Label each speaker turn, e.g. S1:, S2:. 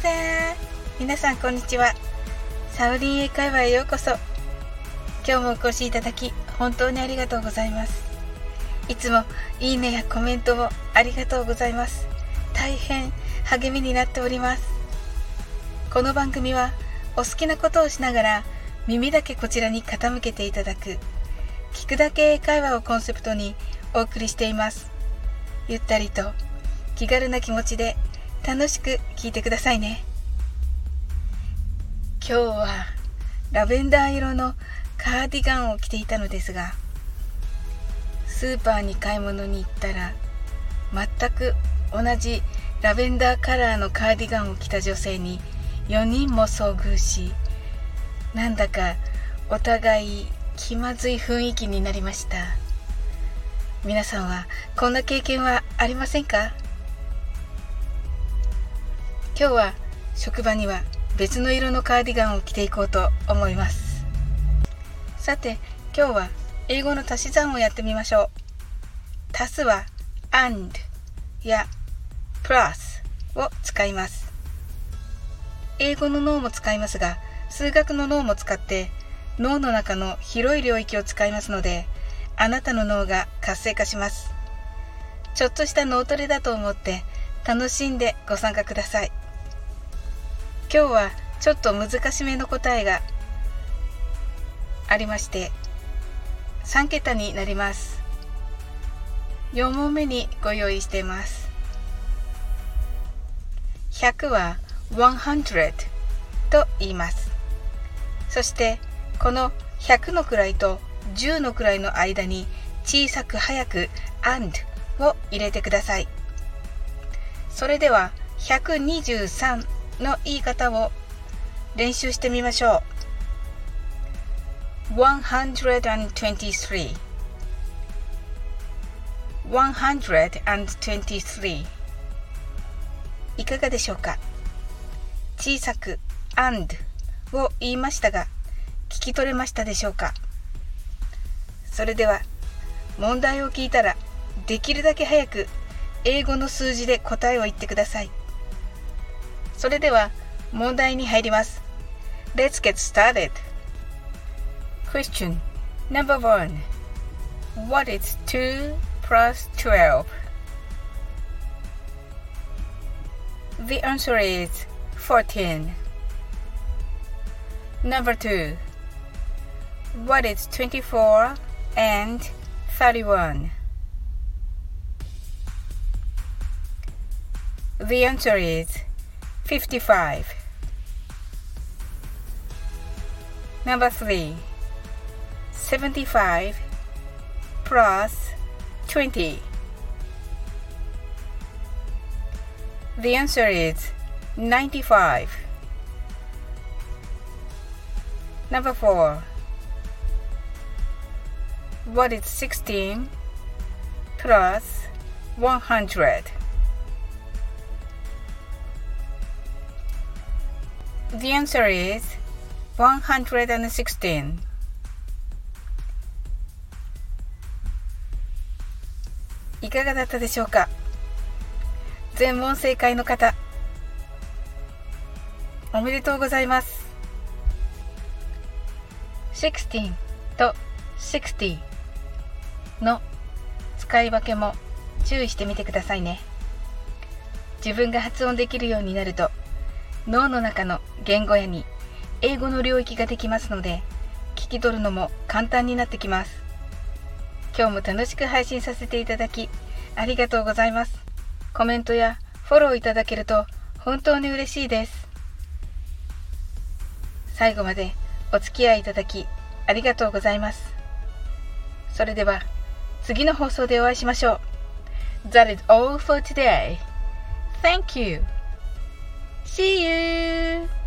S1: さん皆さんこんにちは。サウリン英会話へようこそ。今日もお越しいただき、本当にありがとうございます。いつもいいねやコメントをありがとうございます。大変励みになっております。この番組はお好きなことをしながら耳だけこちらに傾けていただく聞くだけ英会話をコンセプトにお送りしています。ゆったりと気軽な気持ちで楽しく聞いてくださいね。今日はラベンダー色のカーディガンを着ていたのですがスーパーに買い物に行ったら全く同じラベンダーカラーのカーディガンを着た女性に4人も遭遇しなんだかお互い気まずい雰囲気になりました。皆さんはこんな経験はありませんか？今日は職場には別の色のカーディガンを着ていこうと思います。さて今日は英語の足し算をやってみましょう。足すは and や plus を使います。英語の脳も使いますが数学の脳も使って脳の中の広い領域を使いますのであなたの脳が活性化します。ちょっとした脳トレだと思って楽しんでご参加ください。今日はちょっと難しめの答えがありまして3桁になります。4問目にご用意しています。100は100と言います。そしてこの100の位と10の位の間に小さく早く and を入れてください。それでは123の言い方を練習してみましょう。123 123いかがでしょうか？小さく and を言いましたが聞き取れましたでしょうか？それでは問題を聞いたらできるだけ早く英語の数字で答えを言ってください。それでは問題に入ります。Let's get started. Question number one. What is 2 plus 12? The answer is 14. Number 2. What is 24 and 31? The answer is 55. Number 3. 75 plus 20. The answer is 95. Number 4. What is 16 plus 100? The answer is 116. いかがだったでしょうか？全問正解の方おめでとうございます16と60の使い分けも注意してみてくださいね自分が発音できるようになると脳の中の言語やに英語の領域ができますので聞き取るのも簡単になってきます。今日も楽しく配信させていただきありがとうございます。コメントやフォローいただけると本当に嬉しいです。最後までお付き合いいただきありがとうございます。それでは次の放送でお会いしましょう。That is all for today. Thank you. See you!